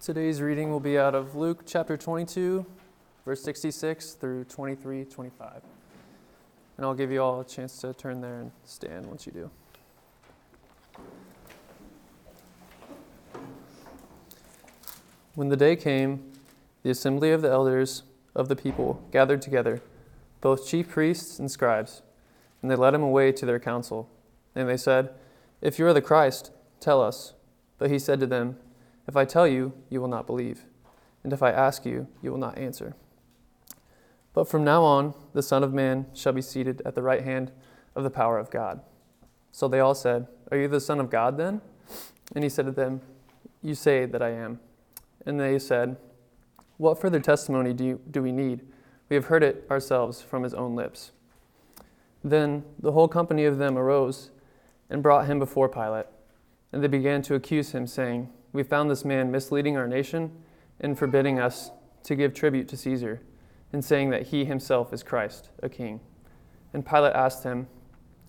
Today's reading will be out of Luke chapter 22, verse 66 through 23 25. And I'll give you all a chance to turn there and stand once you do. When the day came, the assembly of the elders of the people gathered together, both chief priests and scribes, and they led him away to their council. And they said, If you are the Christ, tell us. But he said to them, If I tell you, you will not believe, and if I ask you, you will not answer. But from now on, the Son of Man shall be seated at the right hand of the power of God. So they all said, Are you the Son of God then? And he said to them, You say that I am. And they said, What further testimony do, you, do we need? We have heard it ourselves from his own lips. Then the whole company of them arose and brought him before Pilate. And they began to accuse him, saying, We found this man misleading our nation and forbidding us to give tribute to Caesar, and saying that he himself is Christ, a king. And Pilate asked him,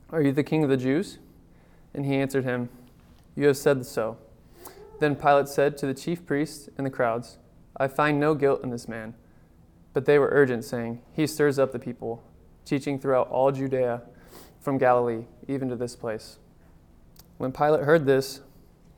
Are you the king of the Jews? And he answered him, You have said so. Then Pilate said to the chief priests and the crowds, I find no guilt in this man. But they were urgent, saying, He stirs up the people, teaching throughout all Judea, from Galilee even to this place. When Pilate heard this,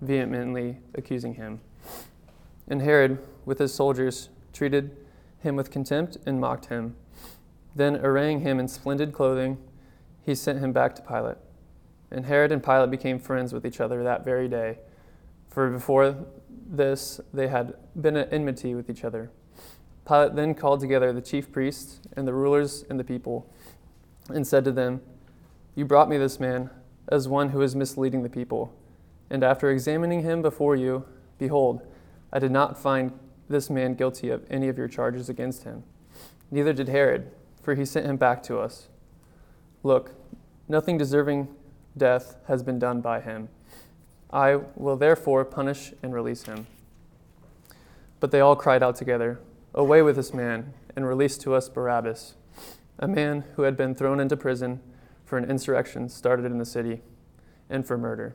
vehemently accusing him. And Herod, with his soldiers, treated him with contempt and mocked him. Then, arraying him in splendid clothing, he sent him back to Pilate. And Herod and Pilate became friends with each other that very day. For before this, they had been at enmity with each other. Pilate then called together the chief priests and the rulers and the people and said to them, You brought me this man as one who is misleading the people. And after examining him before you, behold, I did not find this man guilty of any of your charges against him. Neither did Herod, for he sent him back to us. Look, nothing deserving death has been done by him. I will therefore punish and release him. But they all cried out together, Away with this man, and release to us Barabbas, a man who had been thrown into prison for an insurrection started in the city, and for murder.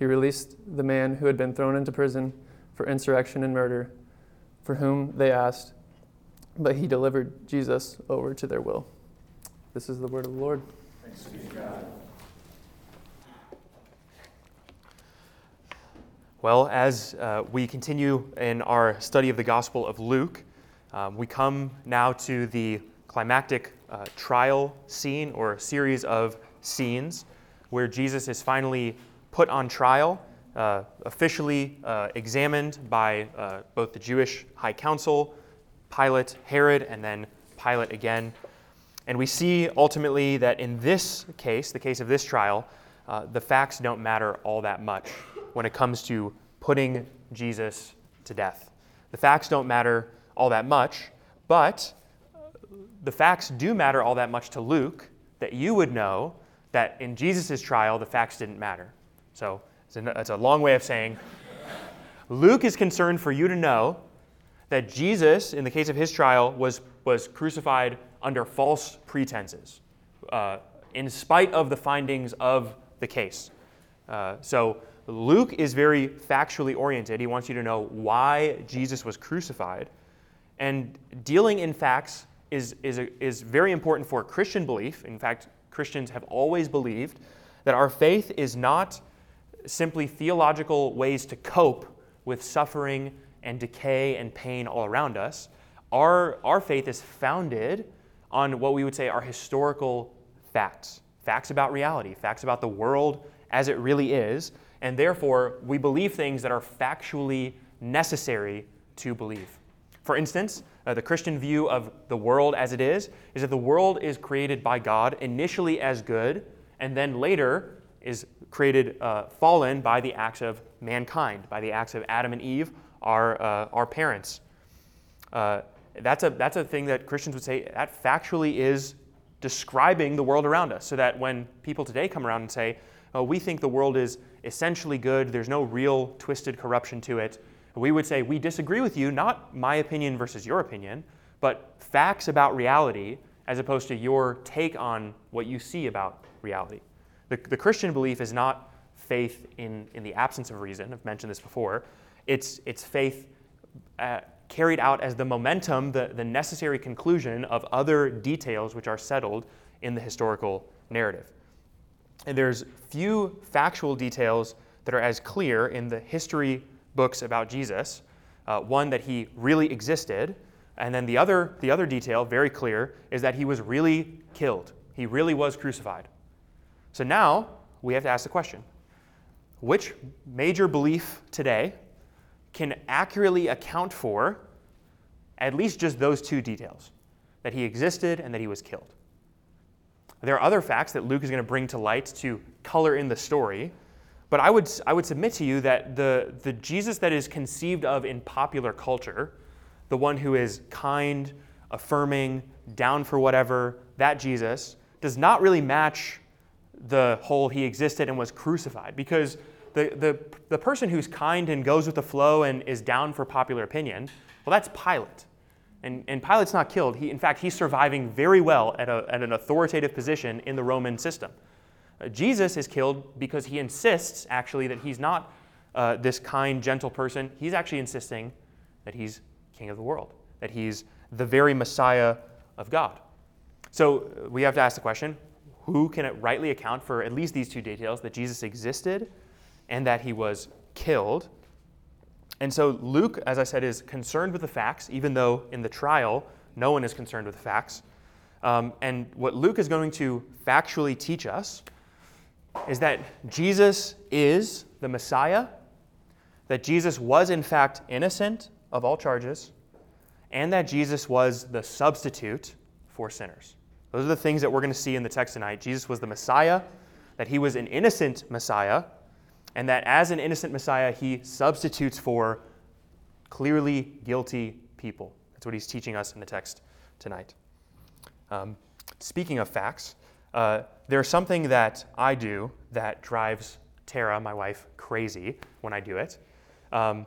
He released the man who had been thrown into prison for insurrection and murder, for whom they asked, but he delivered Jesus over to their will. This is the word of the Lord. Thanks be to God. Well, as uh, we continue in our study of the Gospel of Luke, um, we come now to the climactic uh, trial scene or series of scenes where Jesus is finally put on trial, uh, officially uh, examined by uh, both the Jewish High Council, Pilate, Herod, and then Pilate again. And we see ultimately that in this case, the case of this trial, uh, the facts don't matter all that much when it comes to putting Jesus to death. The facts don't matter all that much, but the facts do matter all that much to Luke that you would know that in Jesus' trial, the facts didn't matter. So it's a long way of saying Luke is concerned for you to know that Jesus, in the case of his trial, was, was crucified under false pretenses, uh, in spite of the findings of the case. Uh, so Luke is very factually oriented. He wants you to know why Jesus was crucified. And dealing in facts is, is, a, is very important for Christian belief. In fact, Christians have always believed that our faith is not simply theological ways to cope with suffering and decay and pain all around us. our, our faith is founded on what we would say are historical facts facts about reality, facts about the world as it really is, and therefore we believe things that are factually necessary to believe. For instance, uh, the Christian view of the world as it is is that the world is created by God initially as good, and then later is created uh, fallen by the acts of mankind, by the acts of Adam and Eve, our, uh, our parents. Uh, that's, a, that's a thing that Christians would say that factually is describing the world around us. So that when people today come around and say, oh, we think the world is essentially good, there's no real twisted corruption to it, we would say, we disagree with you, not my opinion versus your opinion, but facts about reality as opposed to your take on what you see about reality. The, the Christian belief is not faith in, in the absence of reason. I've mentioned this before. It's, it's faith uh, carried out as the momentum, the, the necessary conclusion of other details which are settled in the historical narrative. And there's few factual details that are as clear in the history books about Jesus. Uh, one that he really existed, and then the other, the other detail, very clear, is that he was really killed. He really was crucified. So now we have to ask the question which major belief today can accurately account for at least just those two details that he existed and that he was killed? There are other facts that Luke is going to bring to light to color in the story, but I would, I would submit to you that the, the Jesus that is conceived of in popular culture, the one who is kind, affirming, down for whatever, that Jesus, does not really match the whole he existed and was crucified. Because the, the, the person who's kind and goes with the flow and is down for popular opinion, well, that's Pilate. And, and Pilate's not killed. He, in fact, he's surviving very well at, a, at an authoritative position in the Roman system. Uh, Jesus is killed because he insists, actually, that he's not uh, this kind, gentle person. He's actually insisting that he's king of the world, that he's the very Messiah of God. So uh, we have to ask the question who can rightly account for at least these two details that Jesus existed and that he was killed? And so Luke, as I said, is concerned with the facts, even though in the trial, no one is concerned with the facts. Um, and what Luke is going to factually teach us is that Jesus is the Messiah, that Jesus was in fact innocent of all charges, and that Jesus was the substitute for sinners. Those are the things that we're going to see in the text tonight. Jesus was the Messiah, that he was an innocent Messiah, and that as an innocent Messiah, he substitutes for clearly guilty people. That's what he's teaching us in the text tonight. Um, speaking of facts, uh, there's something that I do that drives Tara, my wife, crazy when I do it. Um,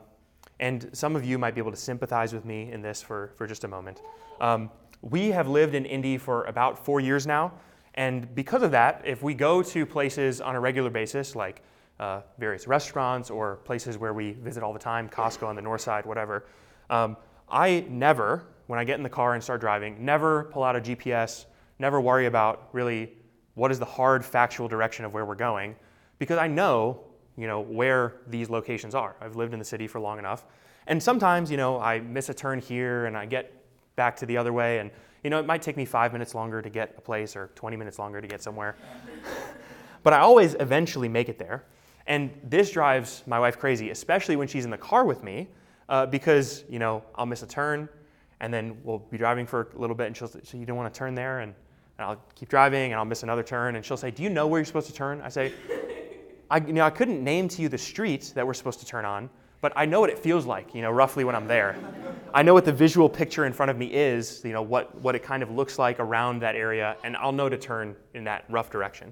and some of you might be able to sympathize with me in this for, for just a moment. Um, we have lived in Indy for about four years now, and because of that, if we go to places on a regular basis, like uh, various restaurants or places where we visit all the time, Costco on the north side, whatever, um, I never, when I get in the car and start driving, never pull out a GPS, never worry about really what is the hard factual direction of where we're going, because I know, you know, where these locations are. I've lived in the city for long enough. And sometimes, you know, I miss a turn here and I get back to the other way and you know, it might take me five minutes longer to get a place or 20 minutes longer to get somewhere. but I always eventually make it there. And this drives my wife crazy, especially when she's in the car with me, uh, because you know I'll miss a turn, and then we'll be driving for a little bit, and she'll say, "So you don't want to turn there?" And, and I'll keep driving, and I'll miss another turn, and she'll say, "Do you know where you're supposed to turn?" I say, I, you know, I couldn't name to you the street that we're supposed to turn on, but I know what it feels like, you know, roughly when I'm there. I know what the visual picture in front of me is, you know, what, what it kind of looks like around that area, and I'll know to turn in that rough direction.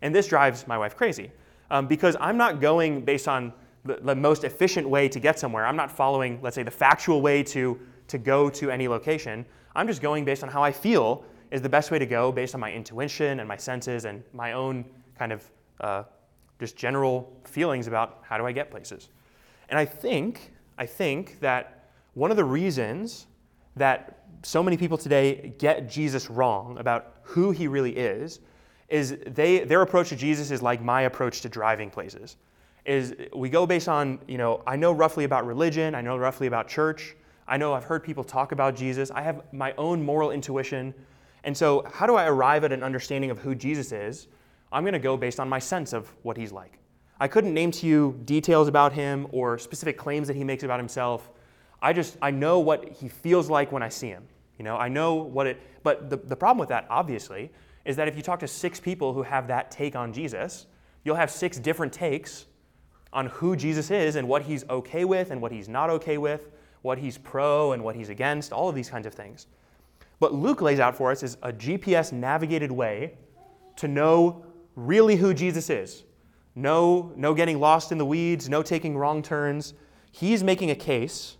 And this drives my wife crazy um, because I'm not going based on the, the, most efficient way to get somewhere. I'm not following, let's say, the factual way to, to go to any location. I'm just going based on how I feel is the best way to go based on my intuition and my senses and my own kind of uh, just general feelings about how do I get places. And I think, I think that one of the reasons that so many people today get Jesus wrong about who he really is is they, their approach to Jesus is like my approach to driving places. Is we go based on, you know, I know roughly about religion, I know roughly about church, I know I've heard people talk about Jesus. I have my own moral intuition. And so, how do I arrive at an understanding of who Jesus is? I'm going to go based on my sense of what he's like. I couldn't name to you details about him or specific claims that he makes about himself. I just I know what he feels like when I see him. You know, I know what it but the, the problem with that, obviously, is that if you talk to six people who have that take on Jesus, you'll have six different takes on who Jesus is and what he's okay with and what he's not okay with, what he's pro and what he's against, all of these kinds of things. What Luke lays out for us is a GPS navigated way to know really who Jesus is. No, no getting lost in the weeds, no taking wrong turns. He's making a case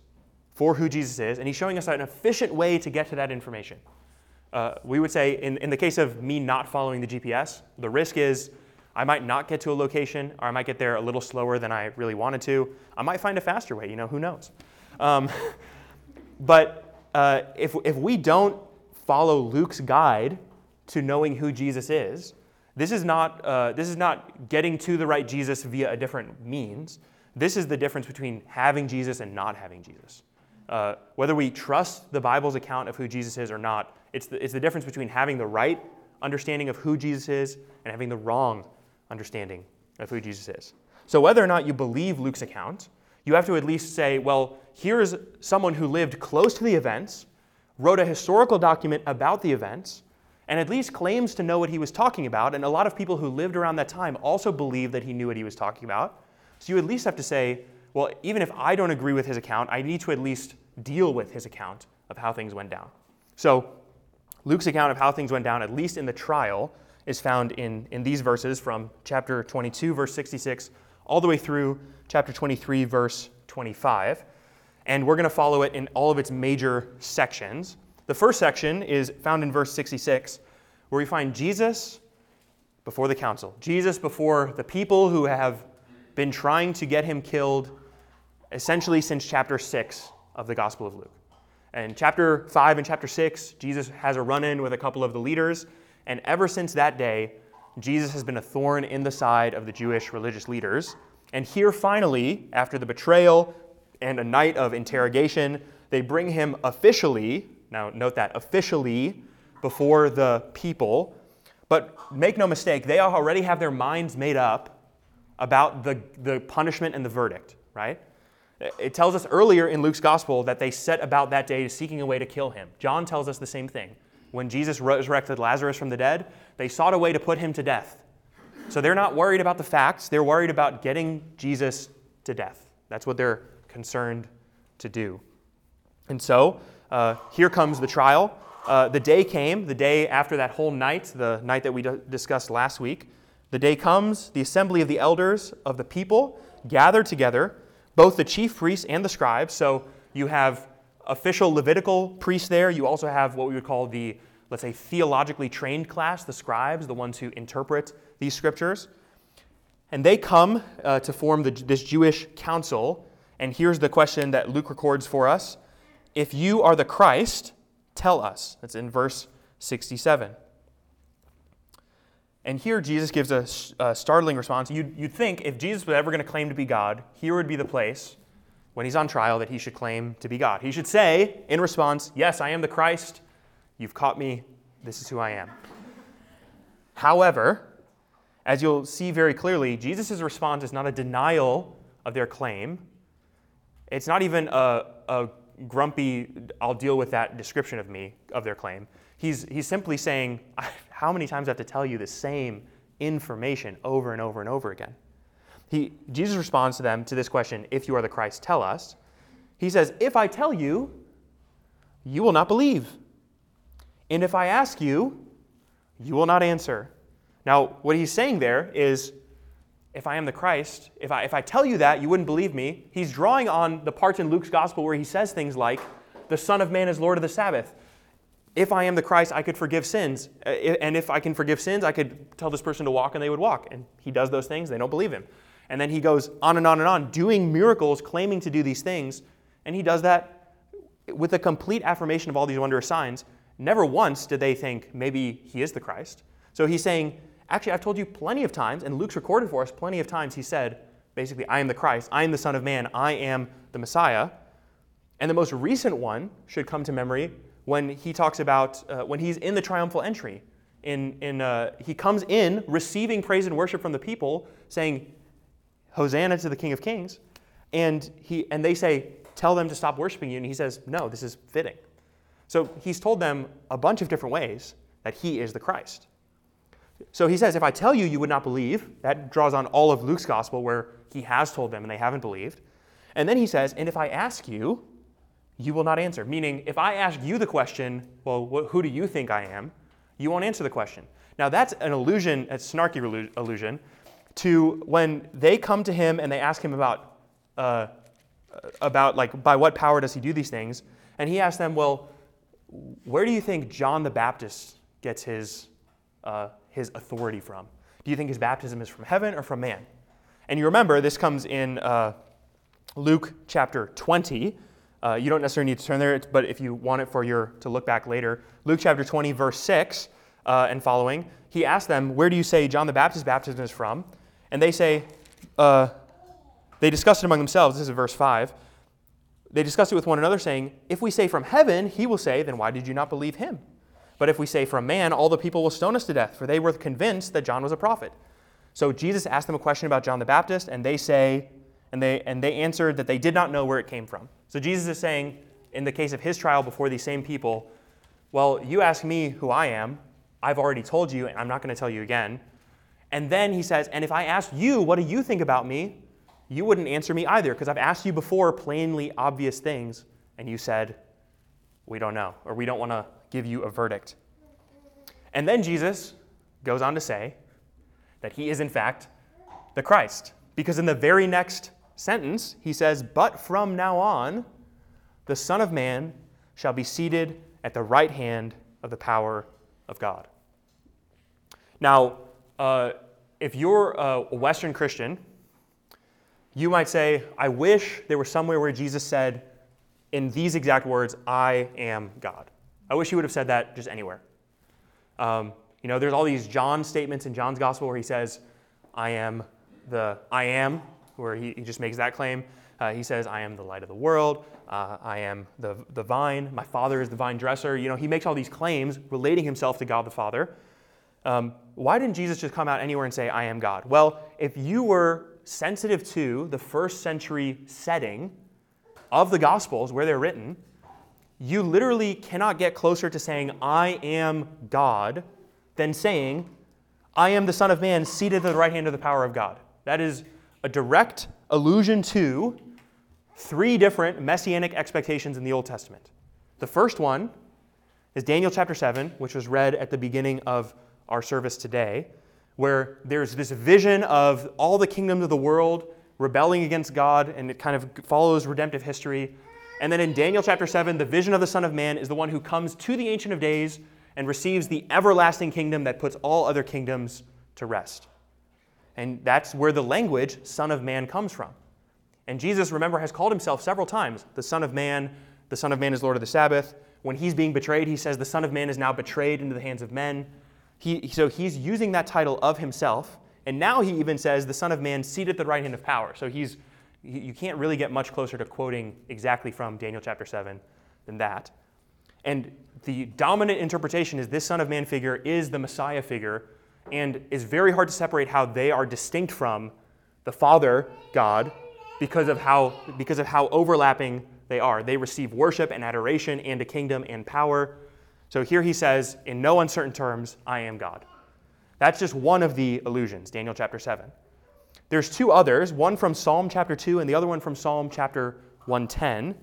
for who Jesus is, and he's showing us an efficient way to get to that information. Uh, we would say, in, in the case of me not following the GPS, the risk is I might not get to a location, or I might get there a little slower than I really wanted to. I might find a faster way, you know, who knows? Um, but uh, if, if we don't follow Luke's guide to knowing who Jesus is, this is, not, uh, this is not getting to the right Jesus via a different means. This is the difference between having Jesus and not having Jesus. Uh, whether we trust the Bible's account of who Jesus is or not, it's the, it's the difference between having the right understanding of who Jesus is and having the wrong understanding of who Jesus is. So, whether or not you believe Luke's account, you have to at least say, well, here is someone who lived close to the events, wrote a historical document about the events, and at least claims to know what he was talking about. And a lot of people who lived around that time also believe that he knew what he was talking about. So, you at least have to say, well, even if I don't agree with his account, I need to at least deal with his account of how things went down. So, Luke's account of how things went down, at least in the trial, is found in, in these verses from chapter 22, verse 66, all the way through chapter 23, verse 25. And we're going to follow it in all of its major sections. The first section is found in verse 66, where we find Jesus before the council, Jesus before the people who have been trying to get him killed essentially since chapter 6 of the Gospel of Luke. And chapter 5 and chapter 6, Jesus has a run in with a couple of the leaders. And ever since that day, Jesus has been a thorn in the side of the Jewish religious leaders. And here, finally, after the betrayal and a night of interrogation, they bring him officially, now note that, officially before the people. But make no mistake, they already have their minds made up about the, the punishment and the verdict, right? It tells us earlier in Luke's gospel that they set about that day seeking a way to kill him. John tells us the same thing. When Jesus resurrected Lazarus from the dead, they sought a way to put him to death. So they're not worried about the facts, they're worried about getting Jesus to death. That's what they're concerned to do. And so uh, here comes the trial. Uh, the day came, the day after that whole night, the night that we d- discussed last week. The day comes, the assembly of the elders of the people gathered together both the chief priests and the scribes. So you have official Levitical priests there. You also have what we would call the, let's say, theologically trained class, the scribes, the ones who interpret these scriptures. And they come uh, to form the, this Jewish council. And here's the question that Luke records for us If you are the Christ, tell us. That's in verse 67. And here Jesus gives a, a startling response. You'd, you'd, think if Jesus was ever going to claim to be God, here would be the place when he's on trial that he should claim to be God. He should say, in response, Yes, I am the Christ. You've caught me. This is who I am. However, as you'll see very clearly, Jesus' response is not a denial of their claim. It's not even a, a grumpy, I'll deal with that description of me, of their claim. He's, he's simply saying, how many times do I have to tell you the same information over and over and over again? He, Jesus responds to them to this question if you are the Christ, tell us. He says, If I tell you, you will not believe. And if I ask you, you will not answer. Now, what he's saying there is, if I am the Christ, if I, if I tell you that, you wouldn't believe me. He's drawing on the parts in Luke's gospel where he says things like, the Son of Man is Lord of the Sabbath if I am the Christ, I could forgive sins. Uh, and if I can forgive sins, I could tell this person to walk and they would walk. And he does those things, they don't believe him. And then he goes on and on and on, doing miracles, claiming to do these things. And he does that with a complete affirmation of all these wondrous signs. Never once did they think maybe he is the Christ. So he's saying, actually, I've told you plenty of times, and Luke's recorded for us plenty of times, he said, basically, I am the Christ, I am the Son of Man, I am the Messiah. And the most recent one should come to memory when he talks about uh, when he's in the triumphal entry. In, in, uh, he comes in receiving praise and worship from the people, saying, Hosanna to the King of Kings. And, he, and they say, Tell them to stop worshiping you. And he says, No, this is fitting. So he's told them a bunch of different ways that he is the Christ. So he says, If I tell you, you would not believe. That draws on all of Luke's gospel where he has told them and they haven't believed. And then he says, And if I ask you, you will not answer. Meaning, if I ask you the question, Well, wh- who do you think I am? You won't answer the question. Now, that's an illusion, a snarky illusion, to when they come to him and they ask him about, uh, about like, by what power does he do these things? And he asks them, Well, where do you think John the Baptist gets his, uh, his authority from? Do you think his baptism is from heaven or from man? And you remember, this comes in uh, Luke chapter 20. Uh, you don't necessarily need to turn there, but if you want it for your to look back later, Luke chapter 20, verse 6 uh, and following, he asked them, Where do you say John the Baptist's baptism is from? And they say, uh, They discussed it among themselves. This is verse 5 they discussed it with one another, saying, If we say from heaven, he will say, Then why did you not believe him? But if we say from man, all the people will stone us to death, for they were convinced that John was a prophet. So Jesus asked them a question about John the Baptist, and they say, and they, and they answered that they did not know where it came from. So Jesus is saying, in the case of his trial before these same people, Well, you ask me who I am. I've already told you, and I'm not going to tell you again. And then he says, And if I ask you, what do you think about me? you wouldn't answer me either because I've asked you before plainly obvious things, and you said, We don't know, or we don't want to give you a verdict. And then Jesus goes on to say that he is, in fact, the Christ. Because in the very next sentence, he says, But from now on, the Son of Man shall be seated at the right hand of the power of God. Now, uh, if you're a Western Christian, you might say, I wish there was somewhere where Jesus said, in these exact words, I am God. I wish he would have said that just anywhere. Um, you know, there's all these John statements in John's gospel where he says, I am the I am, where he, he just makes that claim. Uh, he says, I am the light of the world. Uh, I am the, the vine. My father is the vine dresser. You know, he makes all these claims relating himself to God the Father. Um, why didn't Jesus just come out anywhere and say, I am God? Well, if you were sensitive to the first century setting of the Gospels where they're written, you literally cannot get closer to saying, I am God, than saying, I am the Son of Man seated at the right hand of the power of God. That is a direct allusion to three different messianic expectations in the Old Testament. The first one is Daniel chapter 7, which was read at the beginning of our service today where there's this vision of all the kingdoms of the world rebelling against God, and it kind of follows redemptive history. And then in Daniel chapter 7, the vision of the Son of Man is the one who comes to the Ancient of Days and receives the everlasting kingdom that puts all other kingdoms to rest. And that's where the language Son of Man comes from. And Jesus, remember, has called himself several times the Son of Man. The Son of Man is Lord of the Sabbath. When he's being betrayed, he says, The Son of Man is now betrayed into the hands of men. He, so he's using that title of himself. And now he even says, the Son of Man seated at the right hand of power. So he's, you can't really get much closer to quoting exactly from Daniel chapter 7 than that. And the dominant interpretation is this Son of Man figure is the Messiah figure, and it's very hard to separate how they are distinct from the Father, God, because of how, because of how overlapping they are. They receive worship and adoration and a kingdom and power. So here he says, in no uncertain terms, I am God. That's just one of the allusions, Daniel chapter 7. There's two others, one from Psalm chapter 2 and the other one from Psalm chapter 110.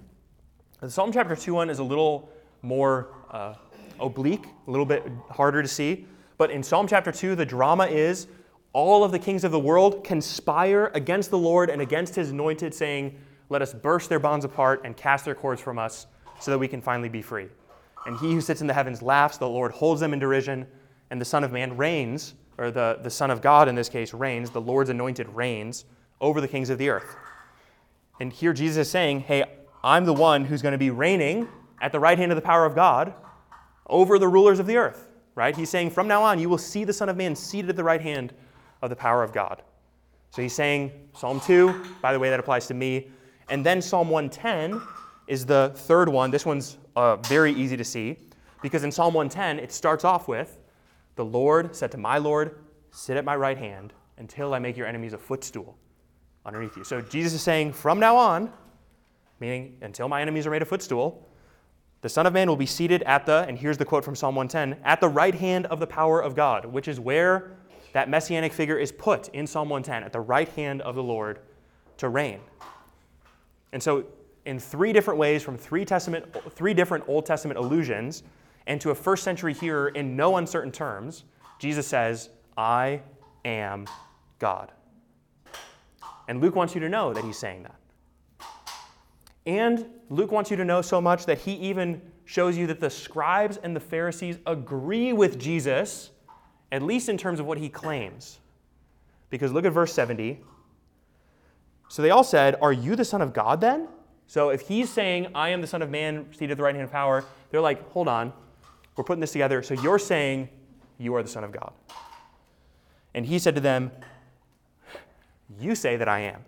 The Psalm chapter 2 one is a little more uh, oblique, a little bit harder to see. But in Psalm chapter 2, the drama is all of the kings of the world conspire against the Lord and against his anointed, saying, Let us burst their bonds apart and cast their cords from us so that we can finally be free. And he who sits in the heavens laughs, the Lord holds them in derision, and the Son of Man reigns, or the, the Son of God in this case reigns, the Lord's anointed reigns over the kings of the earth. And here Jesus is saying, Hey, I'm the one who's going to be reigning at the right hand of the power of God over the rulers of the earth. Right? He's saying, From now on, you will see the Son of Man seated at the right hand of the power of God. So he's saying, Psalm 2, by the way, that applies to me. And then Psalm 110 is the third one. This one's uh, very easy to see because in Psalm 110, it starts off with The Lord said to my Lord, Sit at my right hand until I make your enemies a footstool underneath you. So Jesus is saying, From now on, meaning until my enemies are made a footstool, the Son of Man will be seated at the, and here's the quote from Psalm 110, at the right hand of the power of God, which is where that messianic figure is put in Psalm 110, at the right hand of the Lord to reign. And so, in three different ways, from three, Testament, three different Old Testament allusions, and to a first century hearer in no uncertain terms, Jesus says, I am God. And Luke wants you to know that he's saying that. And Luke wants you to know so much that he even shows you that the scribes and the Pharisees agree with Jesus, at least in terms of what he claims. Because look at verse 70. So they all said, Are you the Son of God then? So if he's saying, I am the Son of Man, seated at the right hand of power, they're like, Hold on, we're putting this together. So you're saying you are the Son of God. And he said to them, You say that I am.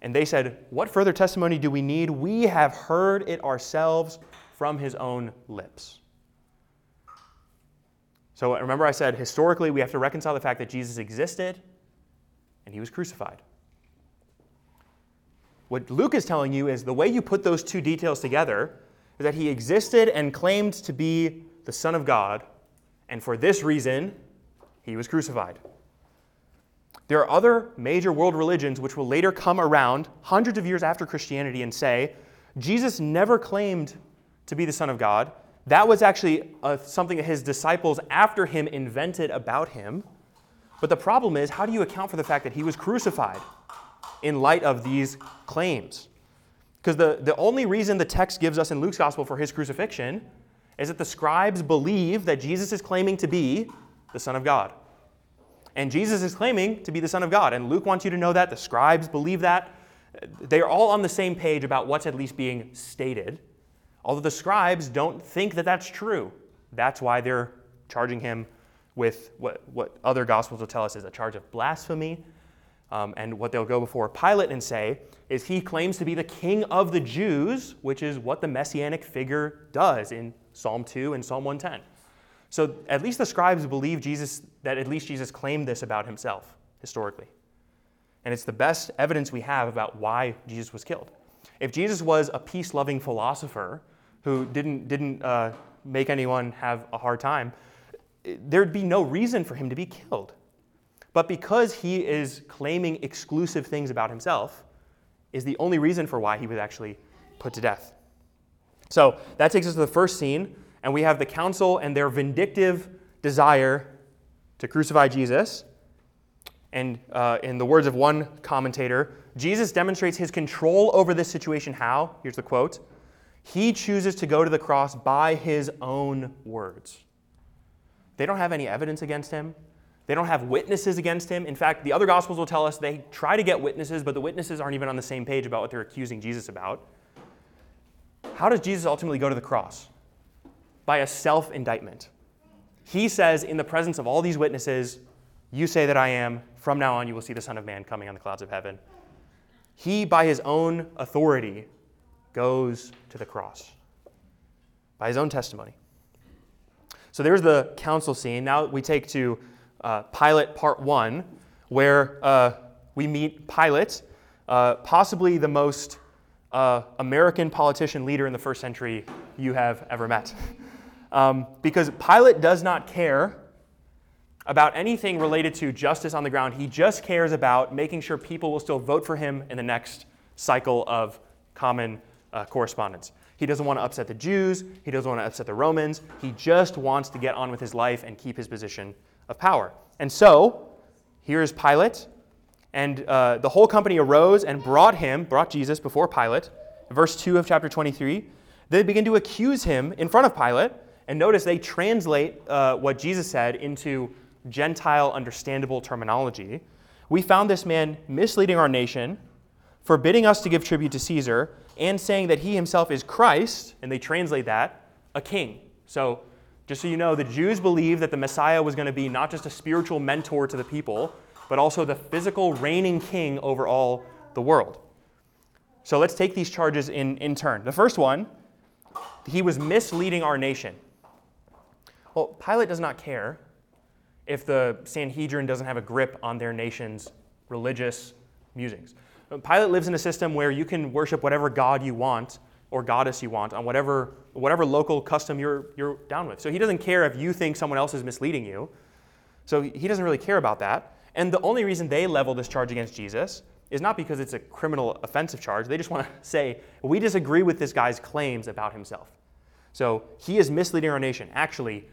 And they said, What further testimony do we need? We have heard it ourselves from his own lips. So remember, I said historically we have to reconcile the fact that Jesus existed and he was crucified. What Luke is telling you is the way you put those two details together is that he existed and claimed to be the Son of God, and for this reason, he was crucified. There are other major world religions which will later come around hundreds of years after Christianity and say, Jesus never claimed to be the Son of God. That was actually uh, something that his disciples after him invented about him. But the problem is, how do you account for the fact that he was crucified in light of these claims? Because the, the only reason the text gives us in Luke's gospel for his crucifixion is that the scribes believe that Jesus is claiming to be the Son of God. And Jesus is claiming to be the Son of God. And Luke wants you to know that. The scribes believe that. They are all on the same page about what's at least being stated. Although the scribes don't think that that's true. That's why they're charging him with what, what other gospels will tell us is a charge of blasphemy. Um, and what they'll go before Pilate and say is he claims to be the king of the Jews, which is what the messianic figure does in Psalm 2 and Psalm 110. So at least the scribes believe Jesus, that at least Jesus claimed this about himself historically. And it's the best evidence we have about why Jesus was killed. If Jesus was a peace loving philosopher who didn't, didn't uh, make anyone have a hard time, there'd be no reason for him to be killed. But because he is claiming exclusive things about himself, is the only reason for why he was actually put to death. So that takes us to the first scene and we have the council and their vindictive desire to crucify Jesus. And uh, in the words of one commentator, Jesus demonstrates his control over this situation. How? Here's the quote He chooses to go to the cross by his own words. They don't have any evidence against him. They don't have witnesses against him. In fact, the other Gospels will tell us they try to get witnesses, but the witnesses aren't even on the same page about what they're accusing Jesus about. How does Jesus ultimately go to the cross? by a self indictment. He says, in the presence of all these witnesses, You say that I am. From now on, you will see the Son of Man coming on the clouds of heaven. He, by his own authority, goes to the cross, by his own testimony. So there's the council scene. Now we take to uh, Pilate part one, where uh, we meet Pilate, uh, possibly the most uh, American politician leader in the first century you have ever met. Um, because Pilate does not care about anything related to justice on the ground. He just cares about making sure people will still vote for him in the next cycle of common uh, correspondence. He doesn't want to upset the Jews. He doesn't want to upset the Romans. He just wants to get on with his life and keep his position of power. And so, here is Pilate. And uh, the whole company arose and brought him, brought Jesus before Pilate. Verse 2 of chapter 23. They begin to accuse him in front of Pilate and notice they translate uh, what Jesus said into Gentile understandable terminology. We found this man misleading our nation, forbidding us to give tribute to Caesar, and saying that he himself is Christ, and they translate that, a king. So, just so you know, the Jews believed that the Messiah was going to be not just a spiritual mentor to the people, but also the physical reigning king over all the world. So let's take these charges in, in turn. The first one, he was misleading our nation. Well, Pilate does not care if the Sanhedrin doesn't have a grip on their nation's religious musings. Pilate lives in a system where you can worship whatever god you want or goddess you want on whatever, whatever local custom you're, you're down with. So he doesn't care if you think someone else is misleading you. So he doesn't really care about that. And the only reason they level this charge against Jesus is not because it's a criminal offensive charge. They just want to say, we disagree with this guy's claims about himself. So he is misleading our nation. Actually,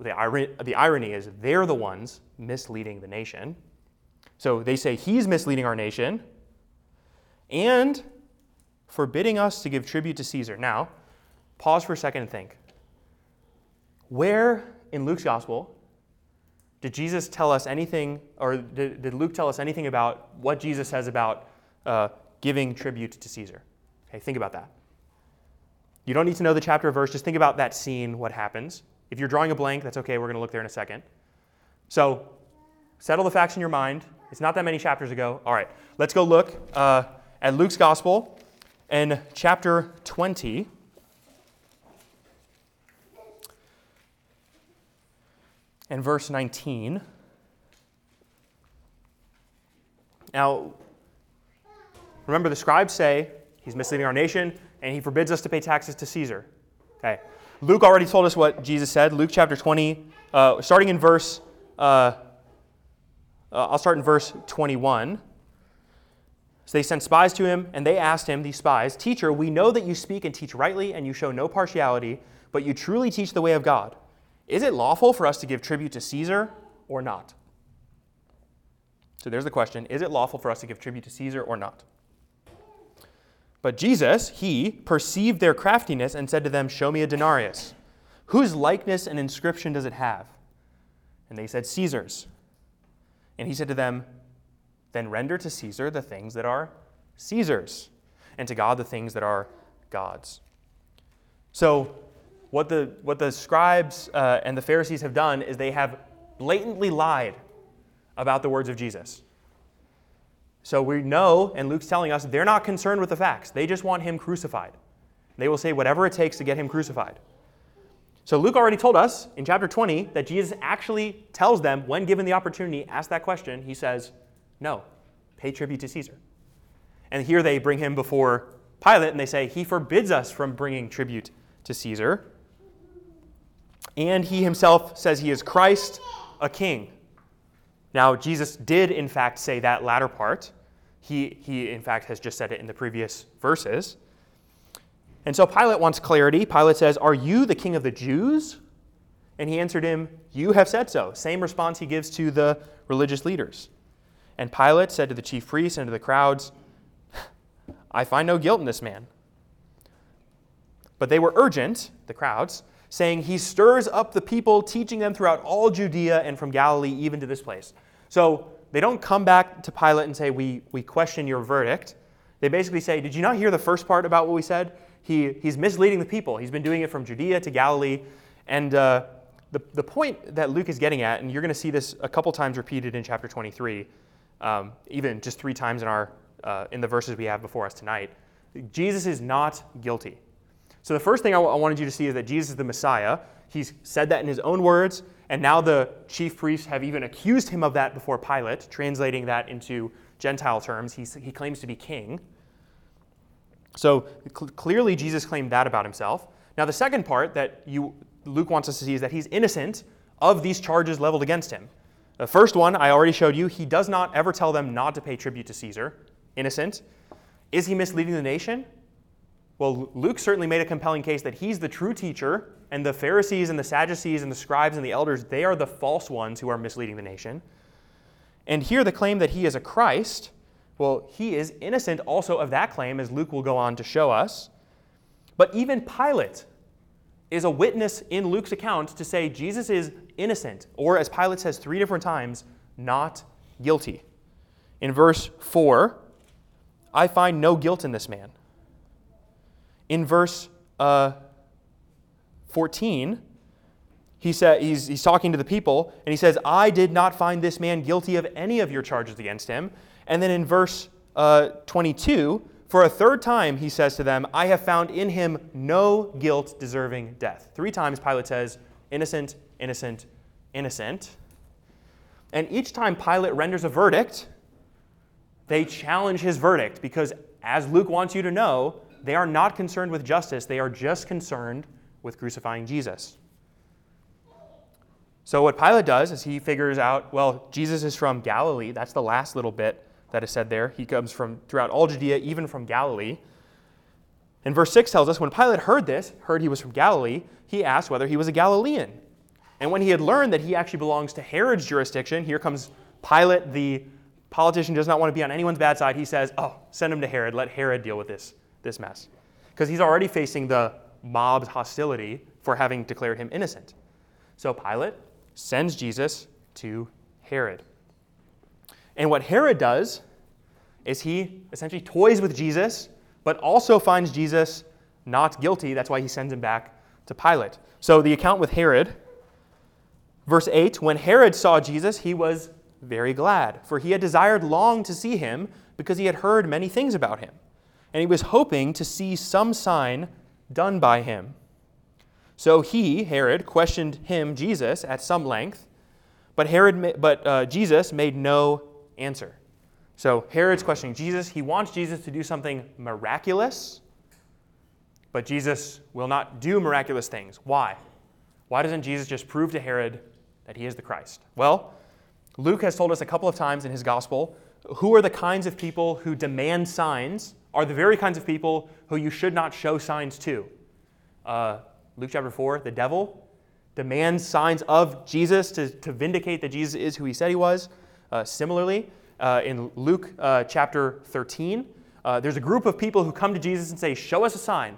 the, irony, the irony is they're the ones misleading the nation. So they say he's misleading our nation and forbidding us to give tribute to Caesar. Now, pause for a second and think. Where in Luke's gospel did Jesus tell us anything, or did, did Luke tell us anything about what Jesus says about uh, giving tribute to Caesar? Okay, think about that. You don't need to know the chapter or verse, just think about that scene, what happens. If you're drawing a blank, that's okay, we're going to look there in a second. So, settle the facts in your mind. It's not that many chapters ago. All right, let's go look uh, at Luke's Gospel in chapter 20. And verse 19. Now, remember, the scribes say he's misleading our nation and he forbids us to pay taxes to Caesar. Okay. Luke already told us what Jesus said. Luke chapter 20, uh, starting in verse, uh, uh, I'll start in verse 21. So they sent spies to him, and they asked him, these spies, Teacher, we know that you speak and teach rightly, and you show no partiality, but you truly teach the way of God. Is it lawful for us to give tribute to Caesar or not? So there's the question Is it lawful for us to give tribute to Caesar or not? But Jesus, he perceived their craftiness and said to them, Show me a denarius. Whose likeness and inscription does it have? And they said, Caesar's. And he said to them, Then render to Caesar the things that are Caesar's, and to God the things that are God's. So, what the, what the scribes uh, and the Pharisees have done is they have blatantly lied about the words of Jesus. So we know, and Luke's telling us, they're not concerned with the facts. They just want him crucified. They will say whatever it takes to get him crucified. So Luke already told us in chapter 20 that Jesus actually tells them, when given the opportunity, ask that question. He says, No, pay tribute to Caesar. And here they bring him before Pilate and they say, He forbids us from bringing tribute to Caesar. And he himself says he is Christ, a king. Now, Jesus did, in fact, say that latter part. He, he, in fact, has just said it in the previous verses. And so Pilate wants clarity. Pilate says, Are you the king of the Jews? And he answered him, You have said so. Same response he gives to the religious leaders. And Pilate said to the chief priests and to the crowds, I find no guilt in this man. But they were urgent, the crowds, saying, He stirs up the people, teaching them throughout all Judea and from Galilee even to this place. So they don't come back to Pilate and say, we, we question your verdict. They basically say, Did you not hear the first part about what we said? He, he's misleading the people. He's been doing it from Judea to Galilee. And uh, the, the point that Luke is getting at, and you're going to see this a couple times repeated in chapter 23, um, even just three times in, our, uh, in the verses we have before us tonight, Jesus is not guilty. So the first thing I, w- I wanted you to see is that Jesus is the Messiah. He's said that in his own words. And now the chief priests have even accused him of that before Pilate, translating that into Gentile terms. He's, he claims to be king. So cl- clearly, Jesus claimed that about himself. Now, the second part that you, Luke wants us to see is that he's innocent of these charges leveled against him. The first one I already showed you, he does not ever tell them not to pay tribute to Caesar. Innocent. Is he misleading the nation? Well, Luke certainly made a compelling case that he's the true teacher and the Pharisees and the Sadducees and the scribes and the elders, they are the false ones who are misleading the nation. And here, the claim that he is a Christ, well, he is innocent also of that claim, as Luke will go on to show us. But even Pilate is a witness in Luke's account to say Jesus is innocent, or as Pilate says three different times, not guilty. In verse 4, I find no guilt in this man. In verse uh, 14, he said, he's, he's talking to the people, and he says, I did not find this man guilty of any of your charges against him. And then in verse uh, 22, For a third time, he says to them, I have found in him no guilt deserving death. Three times Pilate says, innocent, innocent, innocent. And each time Pilate renders a verdict, they challenge his verdict because, as Luke wants you to know, they are not concerned with justice, they are just concerned with crucifying Jesus. So, what Pilate does is he figures out, well, Jesus is from Galilee. That's the last little bit that is said there. He comes from throughout all Judea, even from Galilee. And verse 6 tells us when Pilate heard this, heard he was from Galilee, he asked whether he was a Galilean. And when he had learned that he actually belongs to Herod's jurisdiction, here comes Pilate, the politician does not want to be on anyone's bad side. He says, Oh, send him to Herod. Let Herod deal with this, this mess. Because he's already facing the mob's hostility for having declared him innocent. So Pilate sends Jesus to Herod. And what Herod does is he essentially toys with Jesus, but also finds Jesus not guilty. That's why he sends him back to Pilate. So the account with Herod, verse 8 when Herod saw Jesus, he was very glad, for he had desired long to see him because he had heard many things about him. And he was hoping to see some sign done by him. So he, Herod, questioned him, Jesus, at some length, but, Herod, but uh, Jesus made no answer. So Herod's questioning Jesus. He wants Jesus to do something miraculous, but Jesus will not do miraculous things. Why? Why doesn't Jesus just prove to Herod that he is the Christ? Well, Luke has told us a couple of times in his gospel who are the kinds of people who demand signs are the very kinds of people who you should not show signs to. Uh, Luke chapter 4, the devil demands signs of Jesus to, to vindicate that Jesus is who he said he was. Uh, similarly, uh, in Luke uh, chapter 13, uh, there's a group of people who come to Jesus and say, Show us a sign.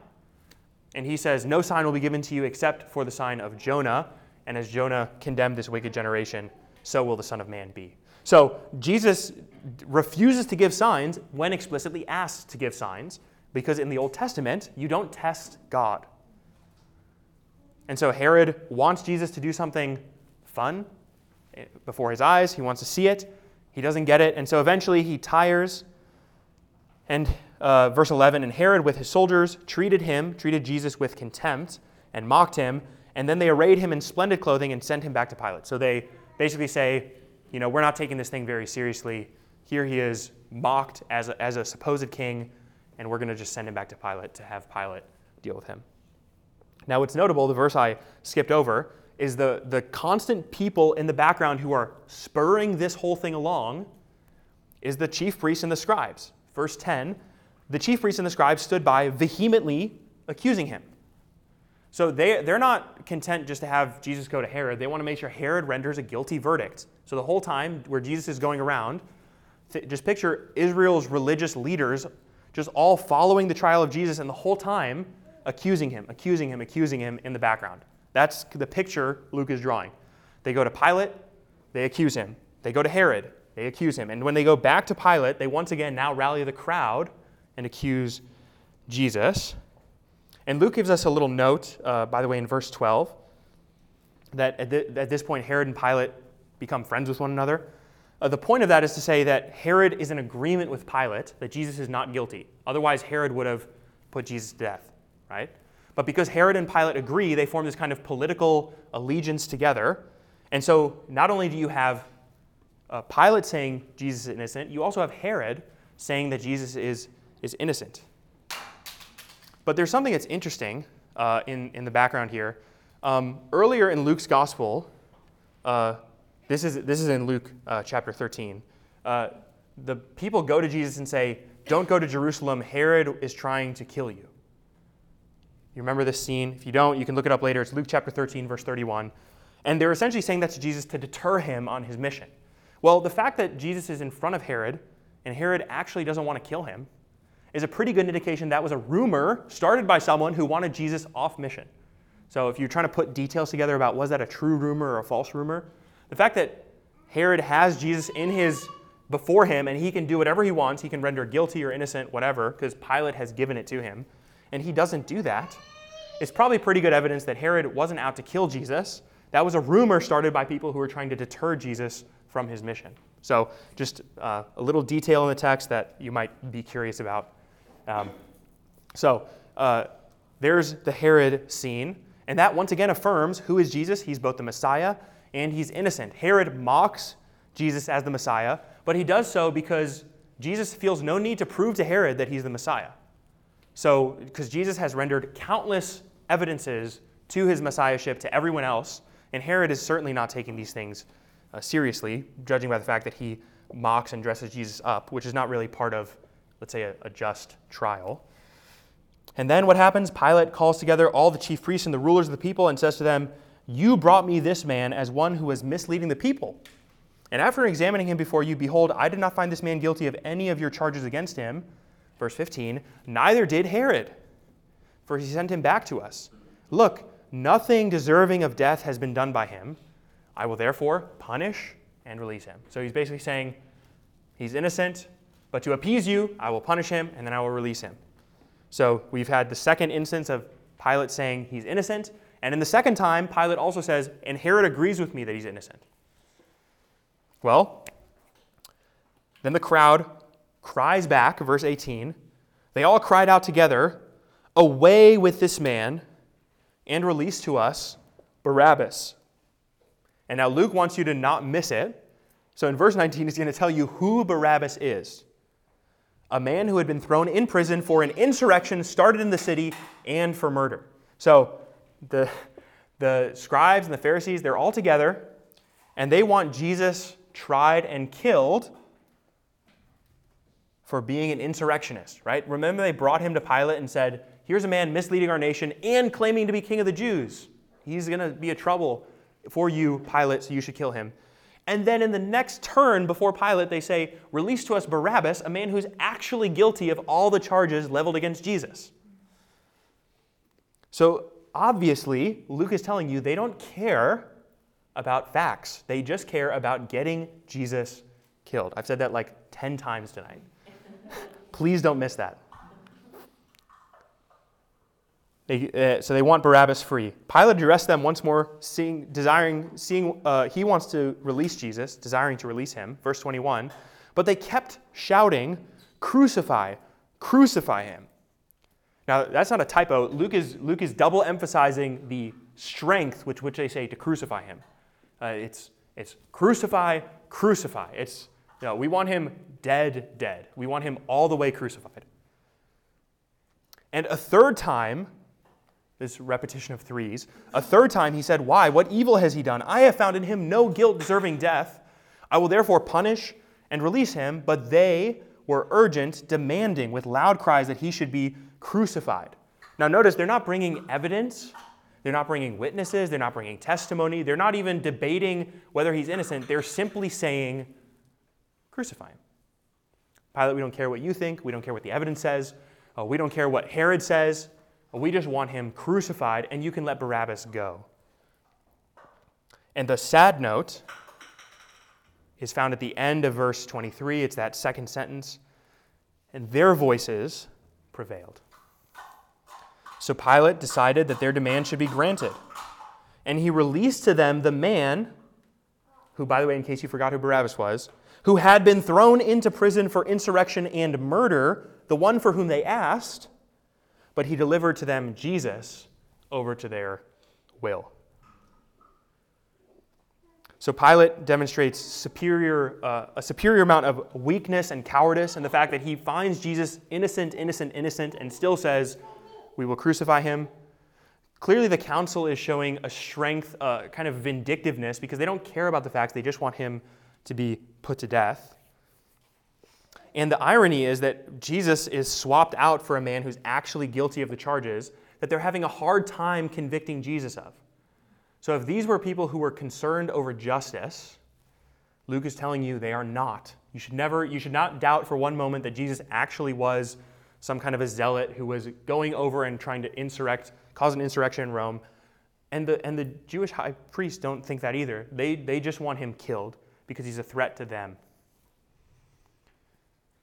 And he says, No sign will be given to you except for the sign of Jonah. And as Jonah condemned this wicked generation, so will the Son of Man be. So Jesus refuses to give signs when explicitly asked to give signs, because in the Old Testament, you don't test God. And so Herod wants Jesus to do something fun before his eyes. He wants to see it. He doesn't get it. And so eventually he tires. And uh, verse 11 And Herod with his soldiers treated him, treated Jesus with contempt, and mocked him. And then they arrayed him in splendid clothing and sent him back to Pilate. So they basically say, you know, we're not taking this thing very seriously. Here he is mocked as a, as a supposed king, and we're going to just send him back to Pilate to have Pilate deal with him. Now, what's notable, the verse I skipped over, is the, the constant people in the background who are spurring this whole thing along is the chief priests and the scribes. Verse 10 the chief priests and the scribes stood by vehemently accusing him. So they, they're not content just to have Jesus go to Herod. They want to make sure Herod renders a guilty verdict. So the whole time where Jesus is going around, just picture Israel's religious leaders just all following the trial of Jesus and the whole time accusing him, accusing him, accusing him in the background. That's the picture Luke is drawing. They go to Pilate, they accuse him. They go to Herod, they accuse him. And when they go back to Pilate, they once again now rally the crowd and accuse Jesus. And Luke gives us a little note, uh, by the way, in verse 12, that at, th- at, this point Herod and Pilate become friends with one another. Uh, the point of that is to say that Herod is in agreement with Pilate that Jesus is not guilty. Otherwise, Herod would have put Jesus to death right? But because Herod and Pilate agree, they form this kind of political allegiance together. And so not only do you have uh, Pilate saying Jesus is innocent, you also have Herod saying that Jesus is, is innocent. But there's something that's interesting uh, in, in the background here. Um, earlier in Luke's gospel, uh, this, is, this is in Luke uh, chapter 13, uh, the people go to Jesus and say, Don't go to Jerusalem, Herod is trying to kill you. You remember this scene? If you don't, you can look it up later. It's Luke chapter 13, verse 31. And they're essentially saying that to Jesus to deter him on his mission. Well, the fact that Jesus is in front of Herod and Herod actually doesn't want to kill him is a pretty good indication that was a rumor started by someone who wanted Jesus off mission. So if you're trying to put details together about was that a true rumor or a false rumor, the fact that Herod has Jesus in his before him and he can do whatever he wants, he can render guilty or innocent, whatever, because Pilate has given it to him, and he doesn't do that, it's probably pretty good evidence that Herod wasn't out to kill Jesus. That was a rumor started by people who were trying to deter Jesus from his mission. So, just uh, a little detail in the text that you might be curious about Um, so uh, there's the Herod scene, and that once again affirms who is Jesus. He's both the Messiah and he's innocent. Herod mocks Jesus as the Messiah, but he does so because Jesus feels no need to prove to Herod that he's the Messiah. So, because Jesus has rendered countless evidences to his messiahship to everyone else, and Herod is certainly not taking these things uh, seriously, judging by the fact that he mocks and dresses Jesus up, which is not really part of, let's say, a, a just trial. And then what happens? Pilate calls together all the chief priests and the rulers of the people and says to them, You brought me this man as one who was misleading the people. And after examining him before you, behold, I did not find this man guilty of any of your charges against him. Verse 15, neither did Herod, for he sent him back to us. Look, nothing deserving of death has been done by him. I will therefore punish and release him. So he's basically saying he's innocent, but to appease you, I will punish him and then I will release him. So we've had the second instance of Pilate saying he's innocent. And in the second time, Pilate also says, and Herod agrees with me that he's innocent. Well, then the crowd cries back, verse 18. They all cried out together, Away with this man, and release to us Barabbas. And now Luke wants you to not miss it. So in verse 19, he's going to tell you who Barabbas is a man who had been thrown in prison for an insurrection started in the city and for murder. So the, the scribes and the Pharisees, they're all together, and they want Jesus tried and killed for being an insurrectionist, right? Remember, they brought him to Pilate and said, Here's a man misleading our nation and claiming to be king of the Jews. He's going to be a trouble for you, Pilate, so you should kill him. And then in the next turn before Pilate, they say, Release to us Barabbas, a man who's actually guilty of all the charges leveled against Jesus. So obviously, Luke is telling you they don't care about facts, they just care about getting Jesus killed. I've said that like 10 times tonight. Please don't miss that. They, uh, so they want Barabbas free. Pilate addressed them once more, seeing, desiring, seeing uh, he wants to release Jesus, desiring to release him. Verse 21. But they kept shouting, "Crucify, crucify him!" Now that's not a typo. Luke is Luke is double emphasizing the strength with which they say to crucify him. Uh, it's it's crucify, crucify. It's you know, we want him dead, dead. We want him all the way crucified. And a third time, this repetition of threes. A third time he said, Why? What evil has he done? I have found in him no guilt deserving death. I will therefore punish and release him. But they were urgent, demanding with loud cries that he should be crucified. Now, notice they're not bringing evidence, they're not bringing witnesses, they're not bringing testimony, they're not even debating whether he's innocent. They're simply saying, Crucify him. Pilate, we don't care what you think, we don't care what the evidence says, uh, we don't care what Herod says. We just want him crucified, and you can let Barabbas go. And the sad note is found at the end of verse 23. It's that second sentence. And their voices prevailed. So Pilate decided that their demand should be granted. And he released to them the man, who, by the way, in case you forgot who Barabbas was, who had been thrown into prison for insurrection and murder, the one for whom they asked but he delivered to them Jesus over to their will. So Pilate demonstrates superior, uh, a superior amount of weakness and cowardice in the fact that he finds Jesus innocent, innocent, innocent, and still says, We will crucify him. Clearly, the council is showing a strength, uh, kind of vindictiveness, because they don't care about the facts, they just want him to be put to death. And the irony is that Jesus is swapped out for a man who's actually guilty of the charges that they're having a hard time convicting Jesus of. So if these were people who were concerned over justice, Luke is telling you they are not. You should never you should not doubt for one moment that Jesus actually was some kind of a zealot who was going over and trying to insurrect, cause an insurrection in Rome. And the, and the Jewish high priests don't think that either. They, they just want him killed because he's a threat to them.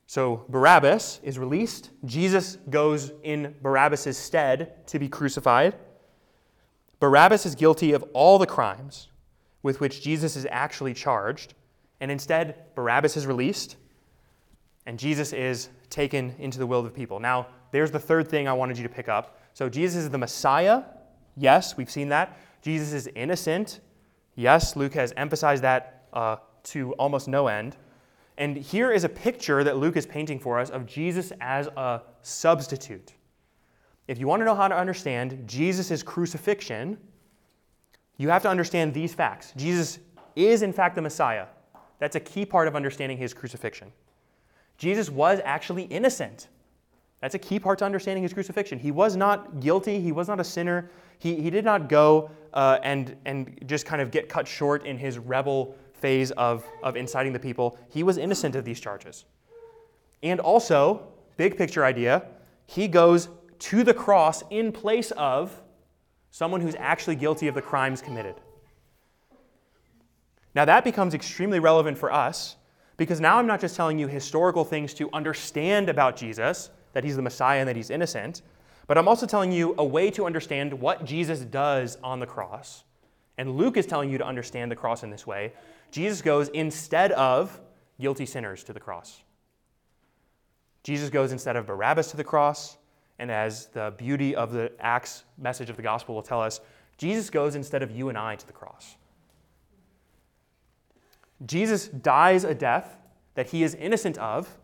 So Barabbas is released. Jesus goes in Barabbas' stead to be crucified. Barabbas is guilty of all the crimes with which Jesus is actually charged. And instead, Barabbas is released, and Jesus is taken into the will of the people. Now, there's the third thing I wanted you to pick up. So Jesus is the Messiah. Yes, we've seen that. Jesus is innocent. Yes, Luke has emphasized that uh, to almost no end. And here is a picture that Luke is painting for us of Jesus as a substitute. If you want to know how to understand Jesus' crucifixion, you have to understand these facts. Jesus is, in fact, the Messiah. That's a key part of understanding his crucifixion. Jesus was actually innocent. That's a key part to understanding his crucifixion. He was not guilty, he was not a sinner. He, he did not go uh, and, and just kind of get cut short in his rebel phase of, of inciting the people. He was innocent of these charges. And also, big picture idea, he goes to the cross in place of someone who's actually guilty of the crimes committed. Now, that becomes extremely relevant for us because now I'm not just telling you historical things to understand about Jesus, that he's the Messiah and that he's innocent, but I'm also telling you a way to understand what Jesus does on the cross. And Luke is telling you to understand the cross in this way. Jesus goes instead of guilty sinners to the cross. Jesus goes instead of Barabbas to the cross, and as the beauty of the Acts message of the gospel will tell us, Jesus goes instead of you and I to the cross. Jesus dies a death that he is innocent of,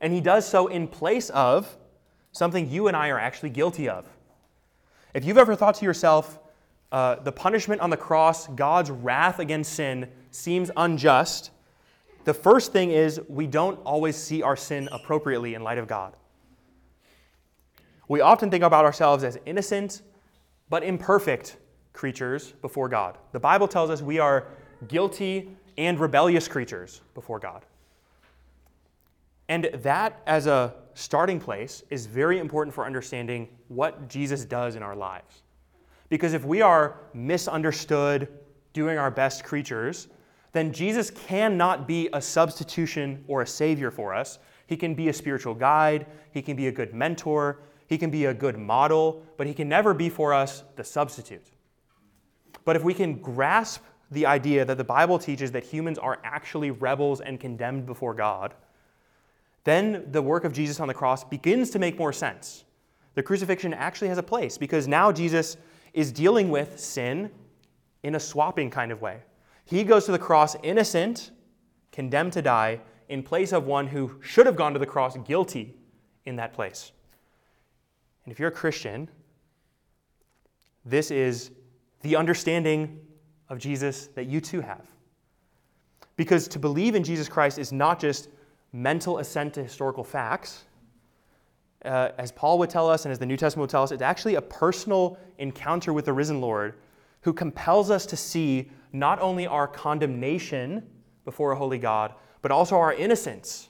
and he does so in place of something you and I are actually guilty of. If you've ever thought to yourself, uh, the punishment on the cross, God's wrath against sin, seems unjust, the first thing is we don't always see our sin appropriately in light of God. We often think about ourselves as innocent but imperfect creatures before God. The Bible tells us we are guilty and rebellious creatures before God. And that, as a starting place, is very important for understanding what Jesus does in our lives. Because if we are misunderstood, doing our best creatures, then Jesus cannot be a substitution or a savior for us. He can be a spiritual guide, he can be a good mentor, he can be a good model, but he can never be for us the substitute. But if we can grasp the idea that the Bible teaches that humans are actually rebels and condemned before God, then the work of Jesus on the cross begins to make more sense. The crucifixion actually has a place because now Jesus is dealing with sin in a swapping kind of way. He goes to the cross innocent, condemned to die, in place of one who should have gone to the cross guilty in that place. And if you're a Christian, this is the understanding of Jesus that you too have. Because to believe in Jesus Christ is not just mental assent to historical facts. Uh, as Paul would tell us and as the New Testament would tell us, it's actually a personal encounter with the risen Lord who compels us to see not only our condemnation before a holy God, but also our innocence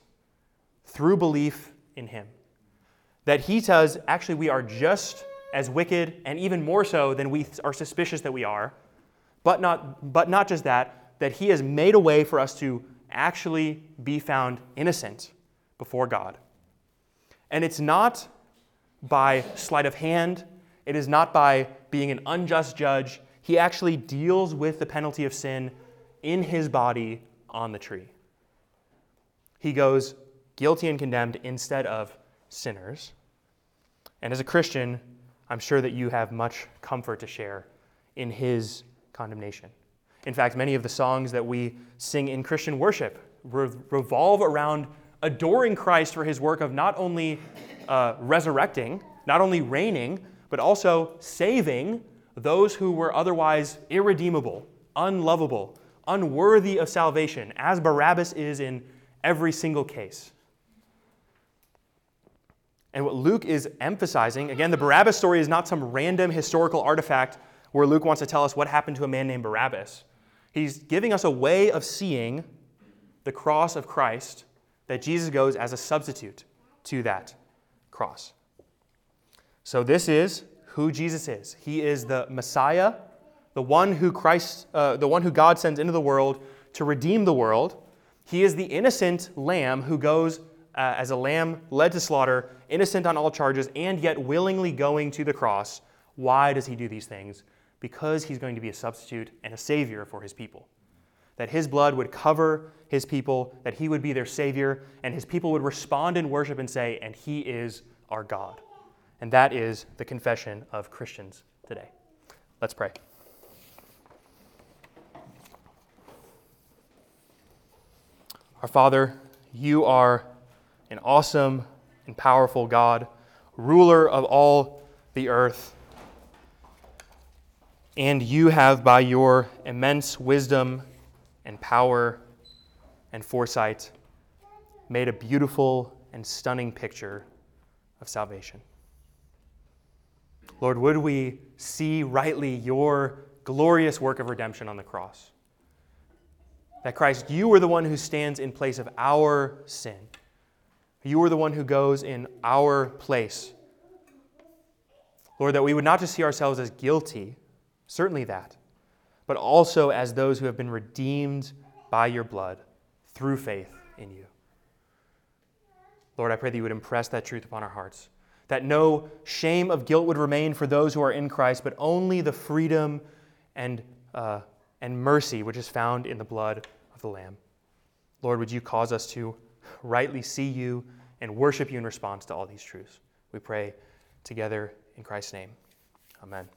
through belief in Him. That He says, actually, we are just as wicked and even more so than we are suspicious that we are but not, but not just that, that He has made a way for us to actually be found innocent before God. And it's not by sleight of hand, it is not by being an unjust judge. He actually deals with the penalty of sin in His body on the tree. He goes guilty and condemned instead of sinners. And as a Christian, I'm sure that you have much comfort to share in His condemnation. In fact, many of the songs that we sing in Christian worship re- revolve around adoring Christ for his work of not only uh, resurrecting, not only reigning, but also saving those who were otherwise irredeemable, unlovable, unworthy of salvation, as Barabbas is in every single case. And what Luke is emphasizing, again, the Barabbas story is not some random historical artifact where Luke wants to tell us what happened to a man named Barabbas. He's giving us a way of seeing the cross of Christ that Jesus goes as a substitute to that cross. So, this is who Jesus is. He is the Messiah, the one who Christ, uh, the one who God sends into the world to redeem the world. He is the innocent lamb who goes uh, as a lamb led to slaughter, innocent on all charges, and yet willingly going to the cross. Why does he do these things? because he's going to be a substitute and a savior for his people. That his blood would cover his people, that he would be their savior, and his people would respond in worship and say, And he is our God. And that is the confession of Christians today. Let's pray. Our Father, you are an awesome and powerful God, ruler of all the earth. And you have, by your immense wisdom and power and foresight, made a beautiful and stunning picture of salvation. Lord, would we see rightly your glorious work of redemption on the cross? That Christ, you are the one who stands in place of our sin. You are the one who goes in our place. Lord, that we would not just see ourselves as guilty, certainly that, but also as those who have been redeemed by your blood through faith in you. Lord, I pray that you would impress that truth upon our hearts, that no shame of guilt would remain for those who are in Christ, but only the freedom and, uh, and mercy which is found in the blood of the Lamb. Lord, would you cause us to rightly see you and worship you in response to all these truths? We pray together in Christ's name. Amen.